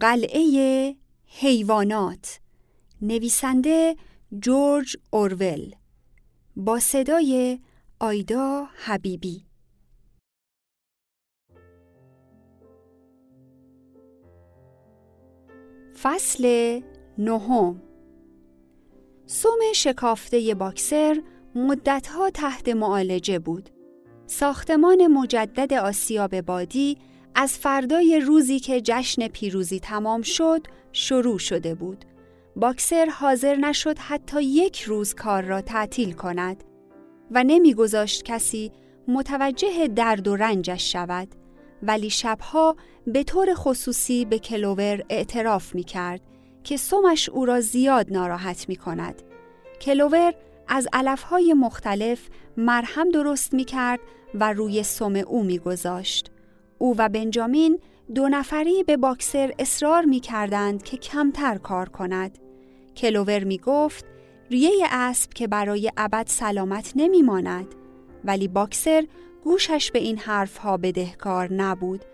قلعه حیوانات. نویسنده جورج اورول. با صدای آیدا حبیبی. فصل نهم. سوم شکافته باکسر مدتها تحت معالجه بود. ساختمان مجدد آسیاب بادی از فردای روزی که جشن پیروزی تمام شد شروع شده بود. باکسر حاضر نشد حتی یک روز کار را تعطیل کند و نمیگذاشت کسی متوجه درد و رنجش شود ولی شبها به طور خصوصی به کلوور اعتراف می کرد که سمش او را زیاد ناراحت می کند. کلوور از علفهای مختلف مرهم درست می کرد و روی سم او می گذاشت. او و بنجامین دو نفری به باکسر اصرار می کردند که کمتر کار کند. کلوور می گفت ریه اسب که برای ابد سلامت نمی ماند. ولی باکسر گوشش به این حرفها بدهکار نبود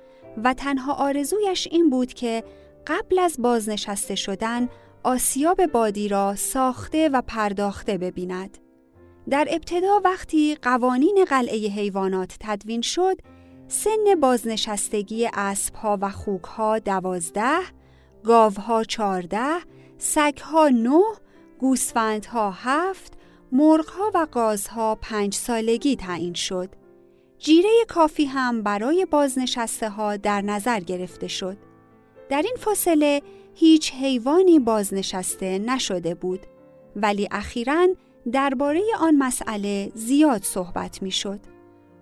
و تنها آرزویش این بود که قبل از بازنشسته شدن آسیاب بادی را ساخته و پرداخته ببیند. در ابتدا وقتی قوانین قلعه حیوانات تدوین شد، سن بازنشستگی اسبها و خوکها دوازده، گاوها چارده، سگها نه، گوسفندها هفت، مرغها و گازها پنج سالگی تعیین شد. جیره کافی هم برای بازنشسته ها در نظر گرفته شد. در این فاصله هیچ حیوانی بازنشسته نشده بود ولی اخیراً درباره آن مسئله زیاد صحبت می شد.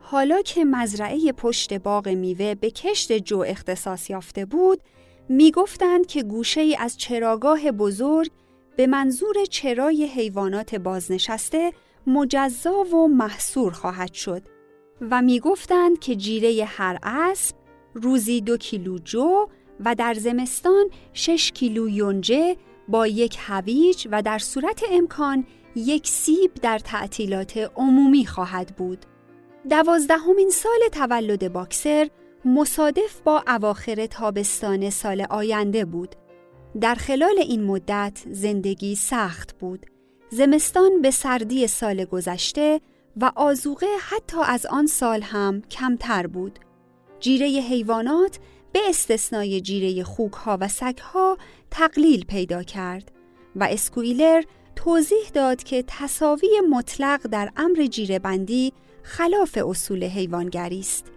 حالا که مزرعه پشت باغ میوه به کشت جو اختصاص یافته بود، می گفتند که گوشه ای از چراگاه بزرگ به منظور چرای حیوانات بازنشسته مجزا و محصور خواهد شد و می گفتند که جیره هر اسب روزی دو کیلو جو و در زمستان 6 کیلو یونجه با یک هویج و در صورت امکان یک سیب در تعطیلات عمومی خواهد بود. دوازدهمین سال تولد باکسر مصادف با اواخر تابستان سال آینده بود. در خلال این مدت زندگی سخت بود. زمستان به سردی سال گذشته و آزوقه حتی از آن سال هم کمتر بود. جیره حیوانات به استثنای جیره خوکها و سگها تقلیل پیدا کرد و اسکویلر توضیح داد که تصاوی مطلق در امر جیره بندی خلاف اصول حیوانگری است.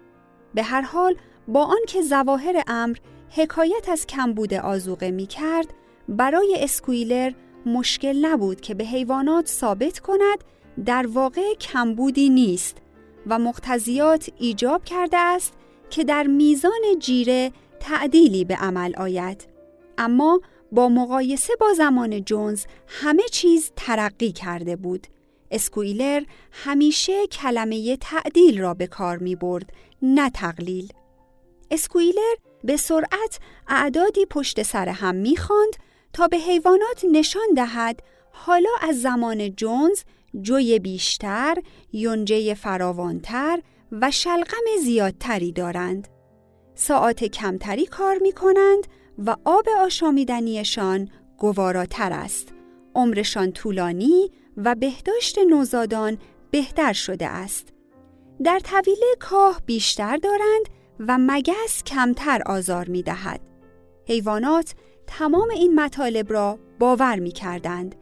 به هر حال با آنکه ظواهر امر حکایت از کمبود آزوقه می کرد، برای اسکویلر مشکل نبود که به حیوانات ثابت کند در واقع کمبودی نیست و مقتضیات ایجاب کرده است که در میزان جیره تعدیلی به عمل آید اما با مقایسه با زمان جونز همه چیز ترقی کرده بود اسکویلر همیشه کلمه تعدیل را به کار می برد نه تقلیل اسکویلر به سرعت اعدادی پشت سر هم می خاند تا به حیوانات نشان دهد حالا از زمان جونز جوی بیشتر، یونجه فراوانتر و شلغم زیادتری دارند. ساعت کمتری کار می کنند و آب آشامیدنیشان گواراتر است. عمرشان طولانی و بهداشت نوزادان بهتر شده است. در طویله کاه بیشتر دارند و مگس کمتر آزار می دهد. حیوانات تمام این مطالب را باور می کردند.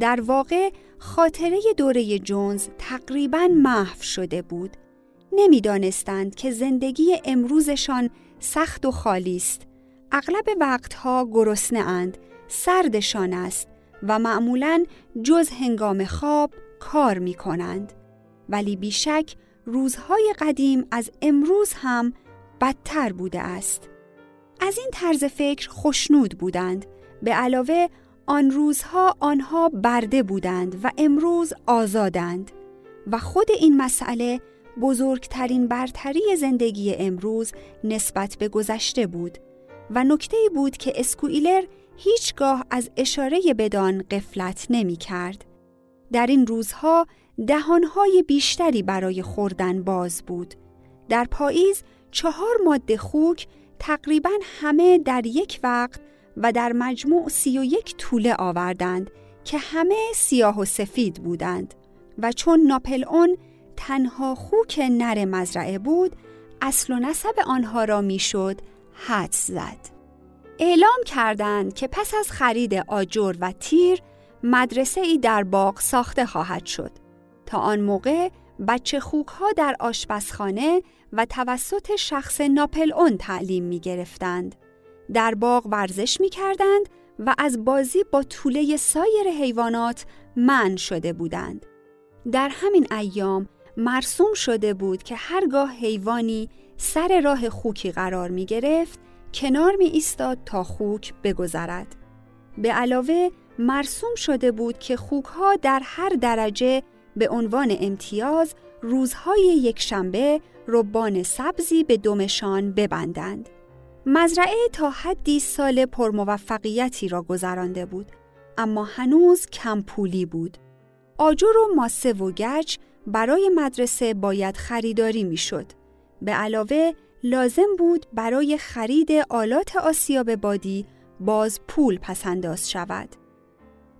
در واقع خاطره دوره جونز تقریبا محو شده بود. نمی‌دانستند که زندگی امروزشان سخت و خالی است. اغلب وقتها گرسنه اند، سردشان است و معمولا جز هنگام خواب کار می کنند. ولی بیشک روزهای قدیم از امروز هم بدتر بوده است. از این طرز فکر خوشنود بودند. به علاوه آن روزها آنها برده بودند و امروز آزادند و خود این مسئله بزرگترین برتری زندگی امروز نسبت به گذشته بود و نکته بود که اسکویلر هیچگاه از اشاره بدان قفلت نمی کرد. در این روزها دهانهای بیشتری برای خوردن باز بود. در پاییز چهار ماده خوک تقریبا همه در یک وقت و در مجموع سی و یک طوله آوردند که همه سیاه و سفید بودند و چون ناپل اون تنها خوک نر مزرعه بود اصل و نسب آنها را می‌شد حد زد اعلام کردند که پس از خرید آجر و تیر مدرسه ای در باغ ساخته خواهد شد تا آن موقع بچه خوک ها در آشپزخانه و توسط شخص ناپل اون تعلیم می گرفتند. در باغ ورزش می کردند و از بازی با طوله سایر حیوانات من شده بودند. در همین ایام مرسوم شده بود که هرگاه حیوانی سر راه خوکی قرار می گرفت کنار می ایستاد تا خوک بگذرد. به علاوه مرسوم شده بود که خوکها در هر درجه به عنوان امتیاز روزهای یک شنبه ربان سبزی به دمشان ببندند. مزرعه تا حدی سال پرموفقیتی را گذرانده بود اما هنوز کم پولی بود. آجر و ماسه و گچ برای مدرسه باید خریداری می‌شد. به علاوه لازم بود برای خرید آلات آسیاب بادی باز پول پسنداز شود.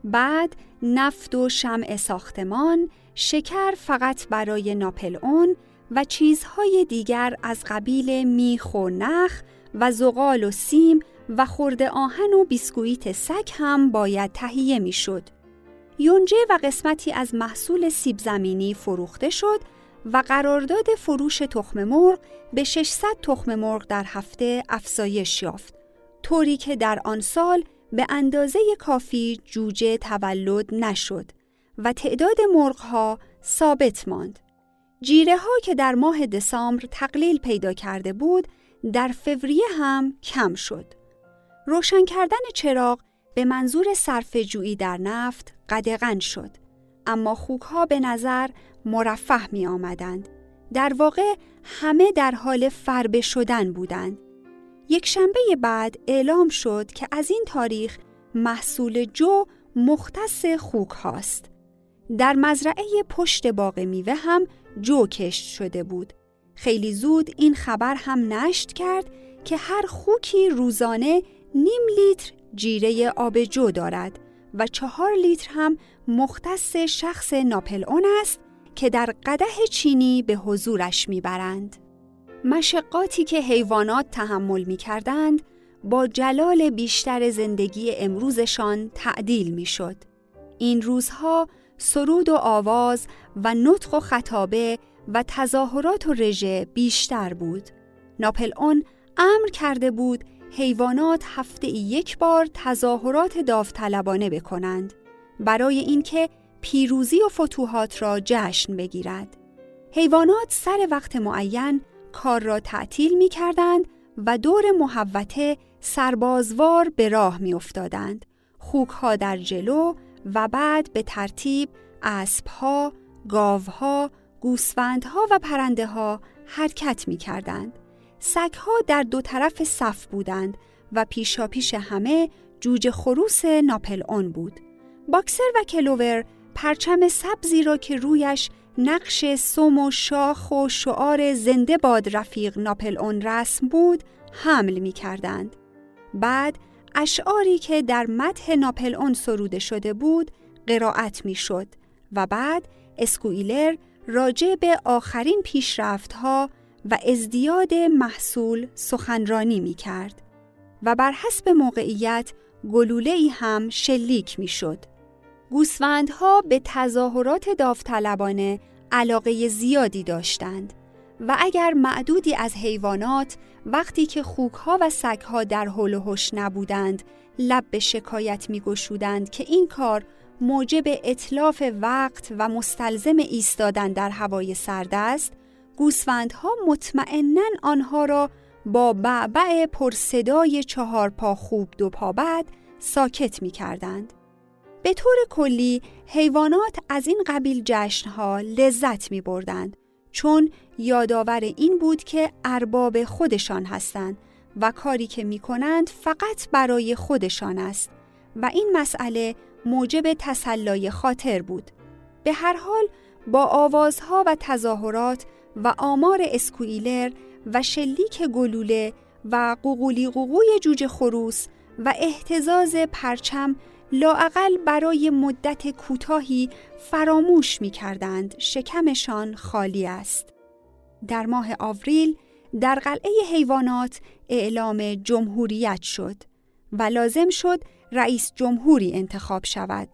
بعد نفت و شمع ساختمان، شکر فقط برای ناپل اون و چیزهای دیگر از قبیل میخ و نخ و زغال و سیم و خورده آهن و بیسکویت سگ هم باید تهیه می‌شد. یونجه و قسمتی از محصول سیب زمینی فروخته شد و قرارداد فروش تخم مرغ به 600 تخم مرغ در هفته افزایش یافت. طوری که در آن سال به اندازه کافی جوجه تولد نشد و تعداد مرغها ثابت ماند. جیره ها که در ماه دسامبر تقلیل پیدا کرده بود در فوریه هم کم شد. روشن کردن چراغ به منظور صرف جویی در نفت قدغن شد. اما خوک ها به نظر مرفه می آمدند. در واقع همه در حال فربه شدن بودند. یک شنبه بعد اعلام شد که از این تاریخ محصول جو مختص خوک هاست. در مزرعه پشت باغ میوه هم جو کشت شده بود. خیلی زود این خبر هم نشت کرد که هر خوکی روزانه نیم لیتر جیره آب جو دارد و چهار لیتر هم مختص شخص ناپل اون است که در قده چینی به حضورش می‌برند. مشقاتی که حیوانات تحمل می کردند با جلال بیشتر زندگی امروزشان تعدیل می شد. این روزها سرود و آواز و نطق و خطابه و تظاهرات و رژه بیشتر بود. ناپل اون امر کرده بود حیوانات هفته یک بار تظاهرات داوطلبانه بکنند برای اینکه پیروزی و فتوحات را جشن بگیرد. حیوانات سر وقت معین کار را تعطیل می کردند و دور محوته سربازوار به راه می افتادند. خوک ها در جلو و بعد به ترتیب اسبها، گاوها، گوسفندها و پرنده ها حرکت می کردند. سگها در دو طرف صف بودند و پیشا پیش همه جوجه خروس ناپل اون بود. باکسر و کلوور پرچم سبزی را که رویش نقش سوم و شاخ و شعار زنده باد رفیق ناپل اون رسم بود حمل می کردند. بعد اشعاری که در متح ناپل اون سروده شده بود قرائت می شد و بعد اسکویلر راجع به آخرین پیشرفتها و ازدیاد محصول سخنرانی می کرد و بر حسب موقعیت گلوله ای هم شلیک می شد. گوسفندها به تظاهرات داوطلبانه علاقه زیادی داشتند و اگر معدودی از حیوانات وقتی که خوکها و سگها در حول و حش نبودند لب به شکایت میگشودند که این کار موجب اطلاف وقت و مستلزم ایستادن در هوای سرد است گوسفندها مطمئنا آنها را با بعبع پرصدای چهار پا خوب دو پا بعد ساکت می کردند. به طور کلی حیوانات از این قبیل جشنها لذت می بردند چون یادآور این بود که ارباب خودشان هستند و کاری که می کنند فقط برای خودشان است و این مسئله موجب تسلای خاطر بود. به هر حال با آوازها و تظاهرات و آمار اسکویلر و شلیک گلوله و قوقولی قوقوی جوجه خروس و احتزاز پرچم لاعقل برای مدت کوتاهی فراموش می کردند شکمشان خالی است. در ماه آوریل در قلعه حیوانات اعلام جمهوریت شد و لازم شد رئیس جمهوری انتخاب شود.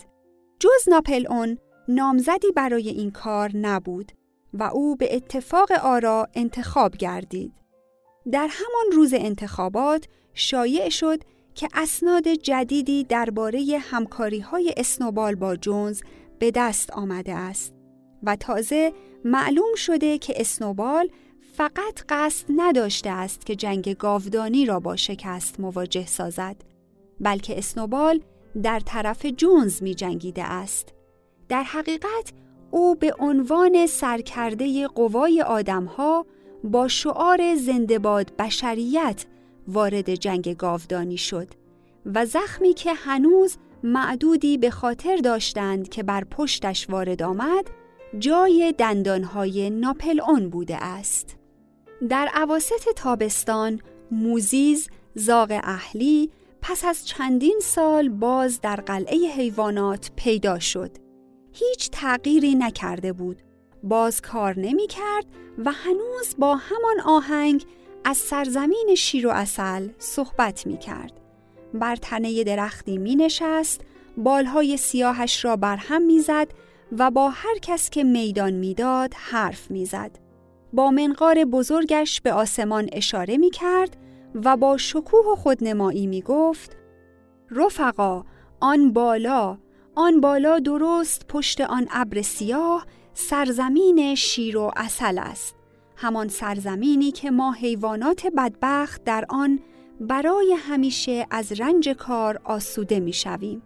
جز ناپل اون نامزدی برای این کار نبود و او به اتفاق آرا انتخاب گردید. در همان روز انتخابات شایع شد که اسناد جدیدی درباره همکاری های اسنوبال با جونز به دست آمده است و تازه معلوم شده که اسنوبال فقط قصد نداشته است که جنگ گاودانی را با شکست مواجه سازد بلکه اسنوبال در طرف جونز می جنگیده است در حقیقت او به عنوان سرکرده قوای آدمها با شعار زندهباد بشریت وارد جنگ گاودانی شد و زخمی که هنوز معدودی به خاطر داشتند که بر پشتش وارد آمد جای دندانهای ناپل اون بوده است. در عواست تابستان موزیز زاغ اهلی پس از چندین سال باز در قلعه حیوانات پیدا شد. هیچ تغییری نکرده بود. باز کار نمی کرد و هنوز با همان آهنگ از سرزمین شیر و اصل صحبت می کرد. بر تنه درختی می نشست، بالهای سیاهش را بر هم می زد و با هر کس که میدان می‌داد حرف می‌زد. با منقار بزرگش به آسمان اشاره می کرد و با شکوه و خودنمایی می گفت رفقا آن بالا آن بالا درست پشت آن ابر سیاه سرزمین شیر و اصل است همان سرزمینی که ما حیوانات بدبخت در آن برای همیشه از رنج کار آسوده می شویم.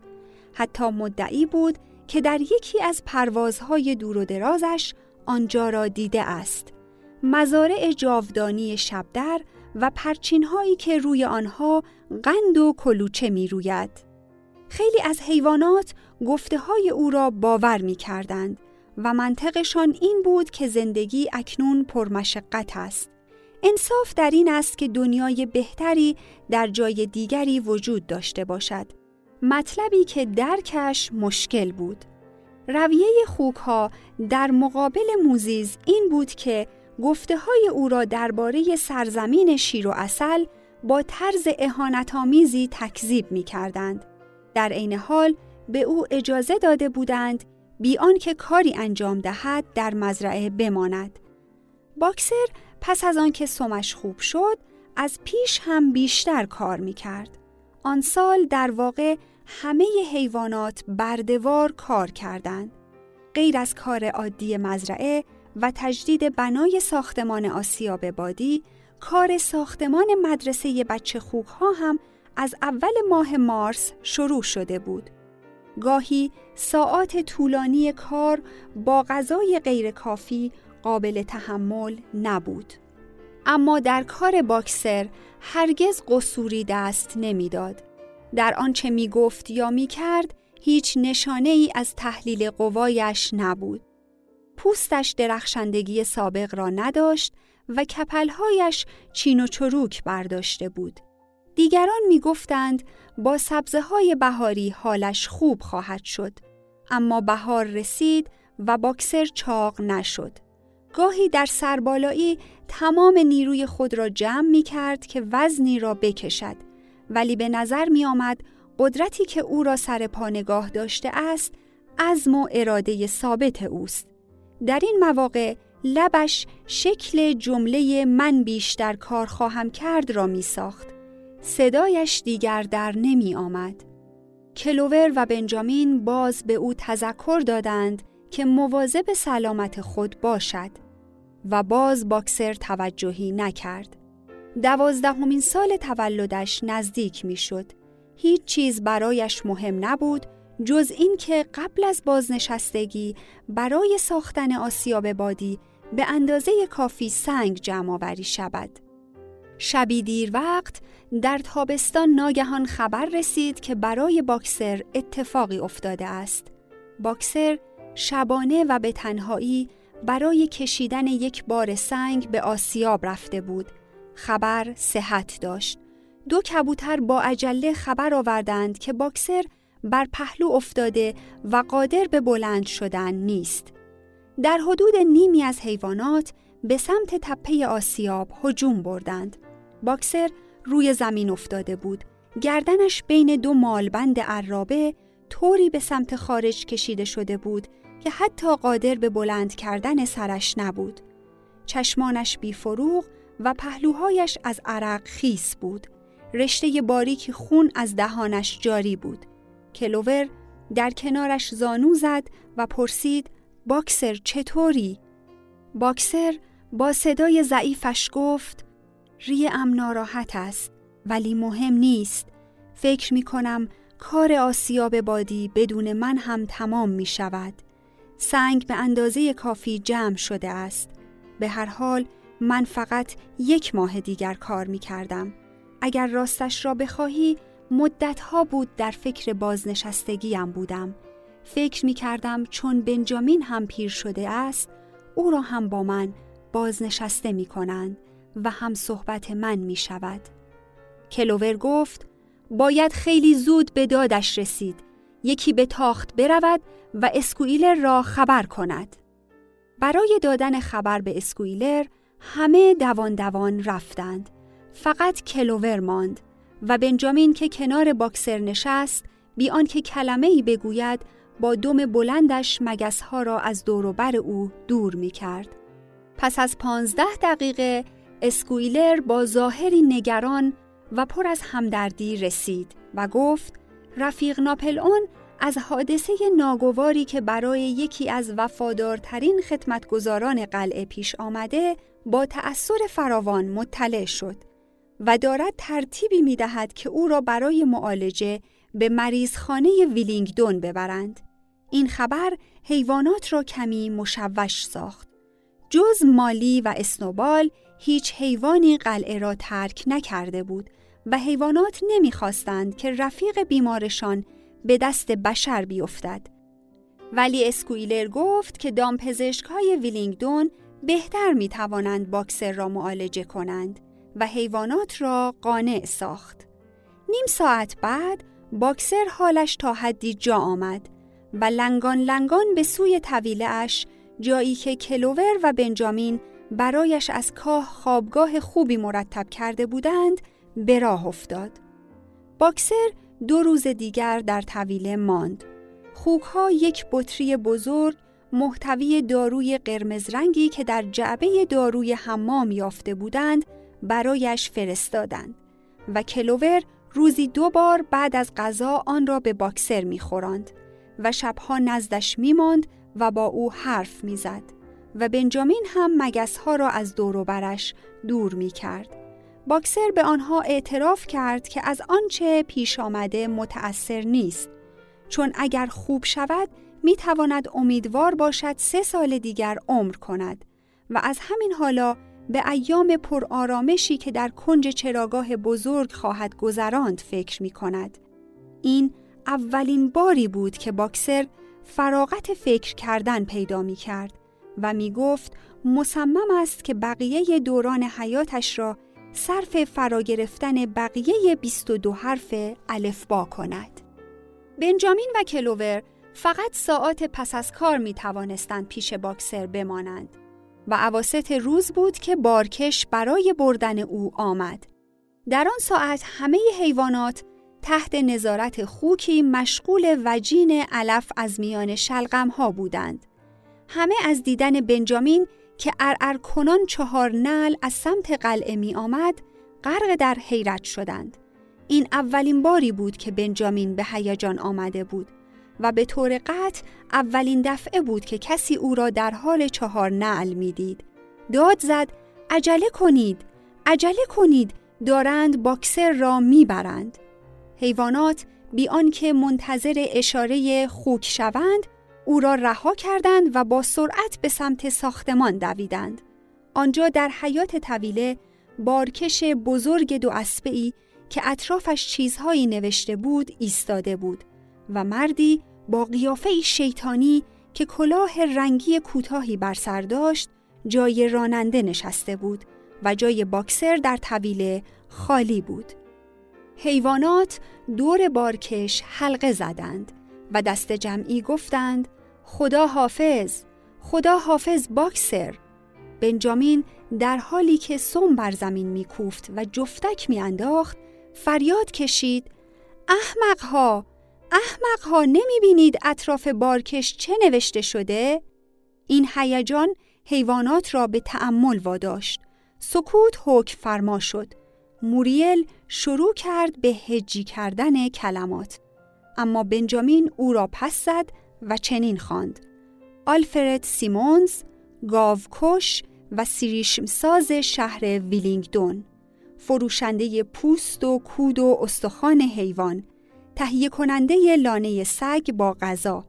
حتی مدعی بود که در یکی از پروازهای دور و درازش آنجا را دیده است. مزارع جاودانی شبدر و پرچینهایی که روی آنها قند و کلوچه می روید. خیلی از حیوانات گفته های او را باور می کردند و منطقشان این بود که زندگی اکنون پرمشقت است. انصاف در این است که دنیای بهتری در جای دیگری وجود داشته باشد. مطلبی که درکش مشکل بود. رویه خوک در مقابل موزیز این بود که گفته های او را درباره سرزمین شیر و اصل با طرز اهانتآمیزی تکذیب می کردند. در عین حال به او اجازه داده بودند بی آنکه کاری انجام دهد در مزرعه بماند. باکسر پس از آنکه سمش خوب شد از پیش هم بیشتر کار می کرد. آن سال در واقع همه حیوانات بردوار کار کردند. غیر از کار عادی مزرعه و تجدید بنای ساختمان آسیاب بادی، کار ساختمان مدرسه بچه خوک ها هم از اول ماه مارس شروع شده بود. گاهی ساعات طولانی کار با غذای غیر کافی قابل تحمل نبود. اما در کار باکسر هرگز قصوری دست نمی‌داد. در آنچه می گفت یا می کرد هیچ نشانه ای از تحلیل قوایش نبود. پوستش درخشندگی سابق را نداشت و کپلهایش چین و چروک برداشته بود. دیگران می گفتند با سبزه های بهاری حالش خوب خواهد شد. اما بهار رسید و باکسر چاق نشد. گاهی در سربالایی تمام نیروی خود را جمع می کرد که وزنی را بکشد ولی به نظر می آمد قدرتی که او را سر پا نگاه داشته است عزم و اراده ثابت اوست. در این مواقع لبش شکل جمله من بیشتر کار خواهم کرد را می ساخت. صدایش دیگر در نمی آمد. کلوور و بنجامین باز به او تذکر دادند که مواظب سلامت خود باشد و باز باکسر توجهی نکرد. دوازدهمین سال تولدش نزدیک می‌شد. هیچ چیز برایش مهم نبود جز اینکه قبل از بازنشستگی برای ساختن آسیاب بادی به اندازه کافی سنگ جمع آوری شود. شبی دیر وقت در تابستان ناگهان خبر رسید که برای باکسر اتفاقی افتاده است. باکسر شبانه و به تنهایی برای کشیدن یک بار سنگ به آسیاب رفته بود خبر صحت داشت. دو کبوتر با عجله خبر آوردند که باکسر بر پهلو افتاده و قادر به بلند شدن نیست. در حدود نیمی از حیوانات به سمت تپه آسیاب هجوم بردند. باکسر روی زمین افتاده بود. گردنش بین دو مالبند عرابه طوری به سمت خارج کشیده شده بود که حتی قادر به بلند کردن سرش نبود. چشمانش بیفروغ و پهلوهایش از عرق خیس بود. رشته باریک خون از دهانش جاری بود. کلوور در کنارش زانو زد و پرسید باکسر چطوری؟ باکسر با صدای ضعیفش گفت ریه ام ناراحت است ولی مهم نیست. فکر می کنم کار آسیاب بادی بدون من هم تمام می شود. سنگ به اندازه کافی جمع شده است. به هر حال من فقط یک ماه دیگر کار می کردم. اگر راستش را بخواهی مدتها بود در فکر بازنشستگیم بودم. فکر می کردم چون بنجامین هم پیر شده است او را هم با من بازنشسته می کنند و هم صحبت من می شود. کلوور گفت باید خیلی زود به دادش رسید. یکی به تاخت برود و اسکویلر را خبر کند. برای دادن خبر به اسکویلر همه دوان دوان رفتند. فقط کلوور ماند و بنجامین که کنار باکسر نشست بی آنکه کلمه ای بگوید با دم بلندش مگسها را از دوروبر او دور می کرد. پس از پانزده دقیقه اسکویلر با ظاهری نگران و پر از همدردی رسید و گفت رفیق ناپلئون از حادثه ناگواری که برای یکی از وفادارترین خدمتگزاران قلعه پیش آمده با تأثیر فراوان مطلع شد و دارد ترتیبی می دهد که او را برای معالجه به مریضخانه ویلینگدون ببرند. این خبر حیوانات را کمی مشوش ساخت. جز مالی و اسنوبال هیچ حیوانی قلعه را ترک نکرده بود و حیوانات نمی‌خواستند که رفیق بیمارشان به دست بشر بیفتد. ولی اسکویلر گفت که دامپزشکهای ویلینگدون بهتر می توانند باکسر را معالجه کنند و حیوانات را قانع ساخت. نیم ساعت بعد باکسر حالش تا حدی جا آمد و لنگان لنگان به سوی طویله جایی که کلوور و بنجامین برایش از کاه خوابگاه خوبی مرتب کرده بودند به راه افتاد. باکسر دو روز دیگر در طویله ماند. خوکها یک بطری بزرگ محتوی داروی قرمز رنگی که در جعبه داروی حمام یافته بودند برایش فرستادند و کلوور روزی دو بار بعد از غذا آن را به باکسر میخوراند و شبها نزدش میماند و با او حرف می‌زد و بنجامین هم مگسها را از دور برش دور می کرد. باکسر به آنها اعتراف کرد که از آنچه پیش آمده متأثر نیست چون اگر خوب شود می تواند امیدوار باشد سه سال دیگر عمر کند و از همین حالا به ایام پرآرامشی که در کنج چراگاه بزرگ خواهد گذراند فکر می کند. این اولین باری بود که باکسر فراغت فکر کردن پیدا می کرد و می گفت مصمم است که بقیه دوران حیاتش را صرف فرا گرفتن بقیه 22 حرف الفبا کند. بنجامین و کلوور فقط ساعت پس از کار می توانستند پیش باکسر بمانند و عواست روز بود که بارکش برای بردن او آمد. در آن ساعت همه حیوانات تحت نظارت خوکی مشغول وجین علف از میان شلغم ها بودند. همه از دیدن بنجامین که ارعر کنان چهار نل از سمت قلعه می آمد غرق در حیرت شدند. این اولین باری بود که بنجامین به هیجان آمده بود و به طور قطع اولین دفعه بود که کسی او را در حال چهار نعل می‌دید. داد زد عجله کنید عجله کنید دارند باکسر را می‌برند. حیوانات بی آنکه منتظر اشاره خوک شوند او را رها کردند و با سرعت به سمت ساختمان دویدند. آنجا در حیات طویله بارکش بزرگ دو اسبی که اطرافش چیزهایی نوشته بود ایستاده بود و مردی با قیافه شیطانی که کلاه رنگی کوتاهی بر سر داشت جای راننده نشسته بود و جای باکسر در طویله خالی بود. حیوانات دور بارکش حلقه زدند و دست جمعی گفتند خدا حافظ خدا حافظ باکسر بنجامین در حالی که سم بر زمین میکوفت و جفتک میانداخت فریاد کشید احمقها احمقها نمی بینید اطراف بارکش چه نوشته شده؟ این هیجان حیوانات را به تأمل واداشت. سکوت حکم فرما شد. موریل شروع کرد به هجی کردن کلمات. اما بنجامین او را پس زد و چنین خواند. آلفرد سیمونز، گاوکش و سیریشمساز شهر ویلینگدون فروشنده پوست و کود و استخوان حیوان تهیه کننده لانه سگ با غذا.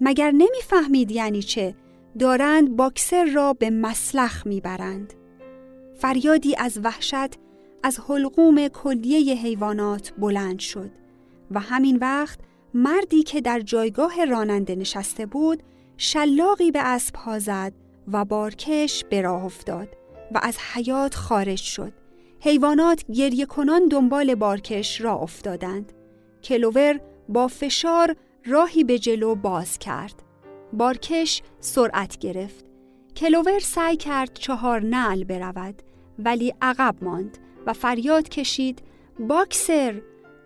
مگر نمی‌فهمید یعنی چه؟ دارند باکسر را به مسلخ می‌برند. فریادی از وحشت از حلقوم کلیه حیوانات بلند شد. و همین وقت مردی که در جایگاه راننده نشسته بود شلاقی به اسب ها زد و بارکش به راه افتاد و از حیات خارج شد حیوانات گریه کنان دنبال بارکش را افتادند کلوور با فشار راهی به جلو باز کرد. بارکش سرعت گرفت. کلوور سعی کرد چهار نعل برود ولی عقب ماند و فریاد کشید باکسر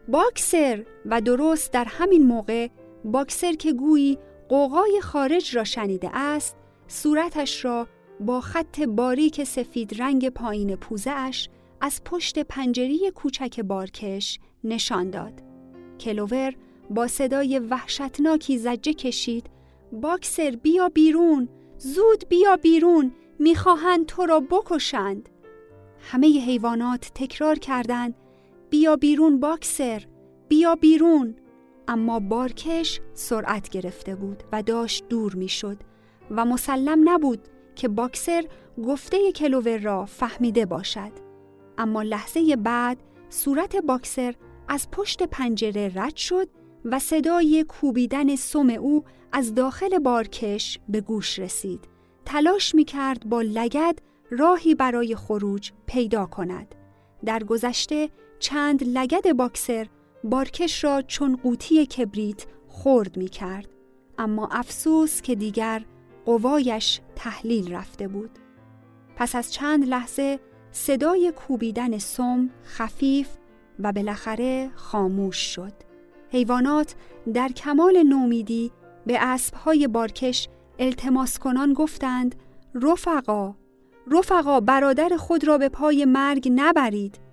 باکسر و درست در همین موقع باکسر که گویی قوقای خارج را شنیده است صورتش را با خط باریک سفید رنگ پایین پوزه اش از پشت پنجری کوچک بارکش نشان داد. کلوور با صدای وحشتناکی زجه کشید باکسر بیا بیرون زود بیا بیرون می‌خواهند تو را بکشند همه حیوانات تکرار کردند بیا بیرون باکسر بیا بیرون اما بارکش سرعت گرفته بود و داشت دور می‌شد و مسلم نبود که باکسر گفته کلوور را فهمیده باشد اما لحظه بعد صورت باکسر از پشت پنجره رد شد و صدای کوبیدن سم او از داخل بارکش به گوش رسید. تلاش می کرد با لگد راهی برای خروج پیدا کند. در گذشته چند لگد باکسر بارکش را چون قوطی کبریت خورد می کرد. اما افسوس که دیگر قوایش تحلیل رفته بود. پس از چند لحظه صدای کوبیدن سم خفیف و بالاخره خاموش شد. حیوانات در کمال نومیدی به اسبهای بارکش التماس کنان گفتند رفقا رفقا برادر خود را به پای مرگ نبرید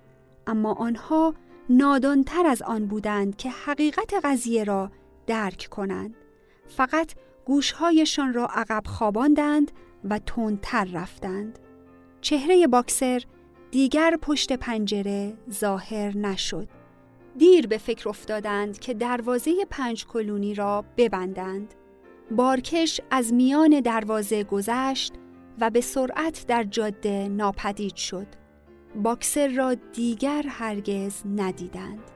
اما آنها نادانتر از آن بودند که حقیقت قضیه را درک کنند فقط گوشهایشان را عقب خواباندند و تندتر رفتند چهره باکسر دیگر پشت پنجره ظاهر نشد. دیر به فکر افتادند که دروازه پنج کلونی را ببندند. بارکش از میان دروازه گذشت و به سرعت در جاده ناپدید شد. باکسر را دیگر هرگز ندیدند.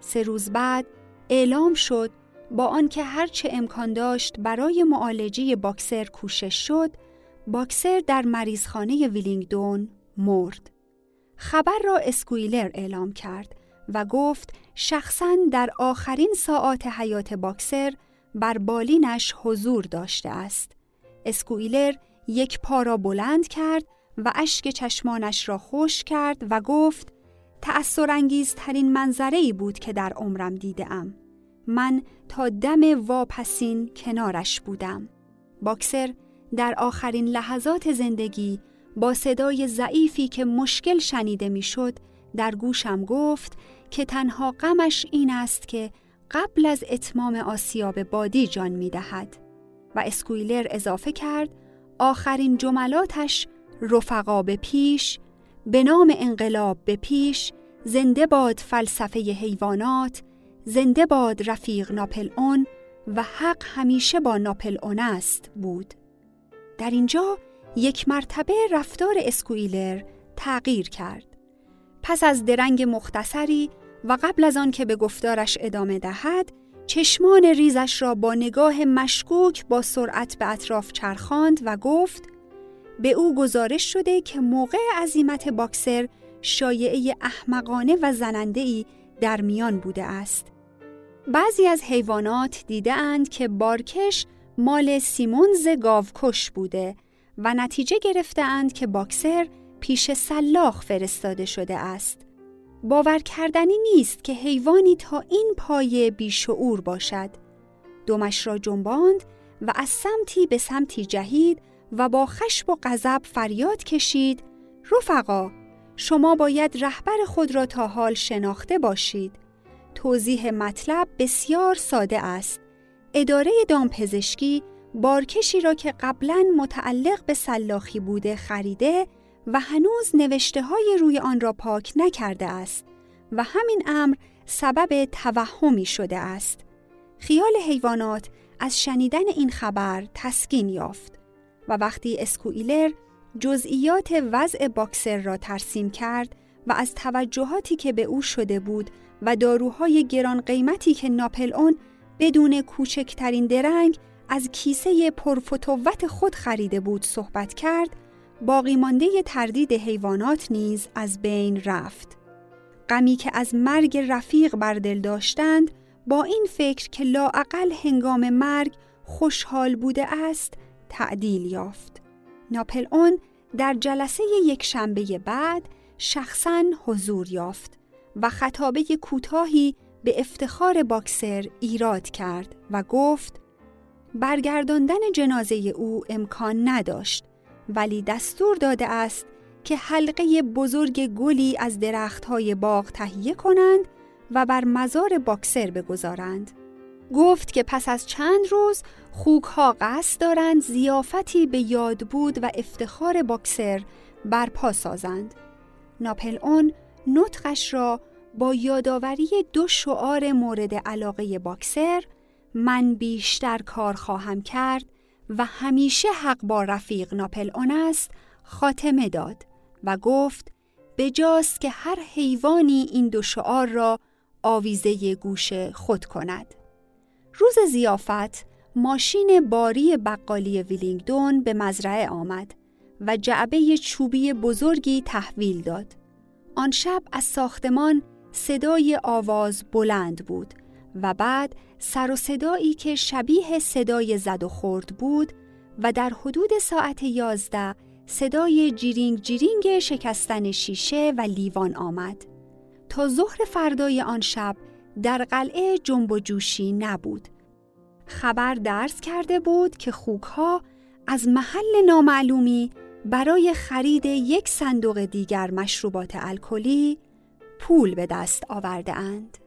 سه روز بعد اعلام شد با آنکه هرچه امکان داشت برای معالجه باکسر کوشش شد، باکسر در مریضخانه ویلینگدون مرد. خبر را اسکویلر اعلام کرد و گفت شخصا در آخرین ساعات حیات باکسر بر بالینش حضور داشته است. اسکویلر یک پا را بلند کرد و اشک چشمانش را خوش کرد و گفت تأثیرانگیزترین منظره ای بود که در عمرم دیدم. من تا دم واپسین کنارش بودم. باکسر در آخرین لحظات زندگی با صدای ضعیفی که مشکل شنیده می‌شد در گوشم گفت که تنها غمش این است که قبل از اتمام آسیاب بادی جان می دهد. و اسکویلر اضافه کرد آخرین جملاتش رفقا به پیش به نام انقلاب به پیش زنده باد فلسفه حیوانات زنده باد رفیق ناپل اون و حق همیشه با ناپل اون است بود در اینجا یک مرتبه رفتار اسکویلر تغییر کرد. پس از درنگ مختصری و قبل از آن که به گفتارش ادامه دهد، چشمان ریزش را با نگاه مشکوک با سرعت به اطراف چرخاند و گفت: به او گزارش شده که موقع عزیمت باکسر شایعه احمقانه و زننده‌ای در میان بوده است. بعضی از حیوانات دیده که بارکش مال سیمونز گاوکش بوده و نتیجه گرفتهاند که باکسر پیش سلاخ فرستاده شده است. باور کردنی نیست که حیوانی تا این پایه بیشعور باشد. دمش را جنباند و از سمتی به سمتی جهید و با خشم و غضب فریاد کشید رفقا شما باید رهبر خود را تا حال شناخته باشید. توضیح مطلب بسیار ساده است. اداره دامپزشکی بارکشی را که قبلا متعلق به سلاخی بوده خریده و هنوز نوشته های روی آن را پاک نکرده است و همین امر سبب توهمی شده است. خیال حیوانات از شنیدن این خبر تسکین یافت. و وقتی اسکویلر جزئیات وضع باکسر را ترسیم کرد و از توجهاتی که به او شده بود و داروهای گران قیمتی که ناپل اون بدون کوچکترین درنگ از کیسه پرفتوت خود خریده بود صحبت کرد باقی مانده تردید حیوانات نیز از بین رفت. غمی که از مرگ رفیق بر دل داشتند با این فکر که لاعقل هنگام مرگ خوشحال بوده است تعدیل یافت ناپل اون در جلسه یک شنبه بعد شخصا حضور یافت و خطابه کوتاهی به افتخار باکسر ایراد کرد و گفت برگرداندن جنازه او امکان نداشت ولی دستور داده است که حلقه بزرگ گلی از درختهای باغ تهیه کنند و بر مزار باکسر بگذارند. گفت که پس از چند روز خوک ها قصد دارند زیافتی به یاد بود و افتخار باکسر برپا سازند. ناپل اون نطقش را با یادآوری دو شعار مورد علاقه باکسر من بیشتر کار خواهم کرد و همیشه حق با رفیق ناپل اون است خاتمه داد و گفت بجاست که هر حیوانی این دو شعار را آویزه گوش خود کند. روز زیافت ماشین باری بقالی ویلینگدون به مزرعه آمد و جعبه چوبی بزرگی تحویل داد. آن شب از ساختمان صدای آواز بلند بود و بعد سر و صدایی که شبیه صدای زد و خورد بود و در حدود ساعت یازده صدای جیرینگ جیرینگ شکستن شیشه و لیوان آمد. تا ظهر فردای آن شب در قلعه جنب و جوشی نبود. خبر درس کرده بود که خوکها از محل نامعلومی برای خرید یک صندوق دیگر مشروبات الکلی پول به دست آورده اند.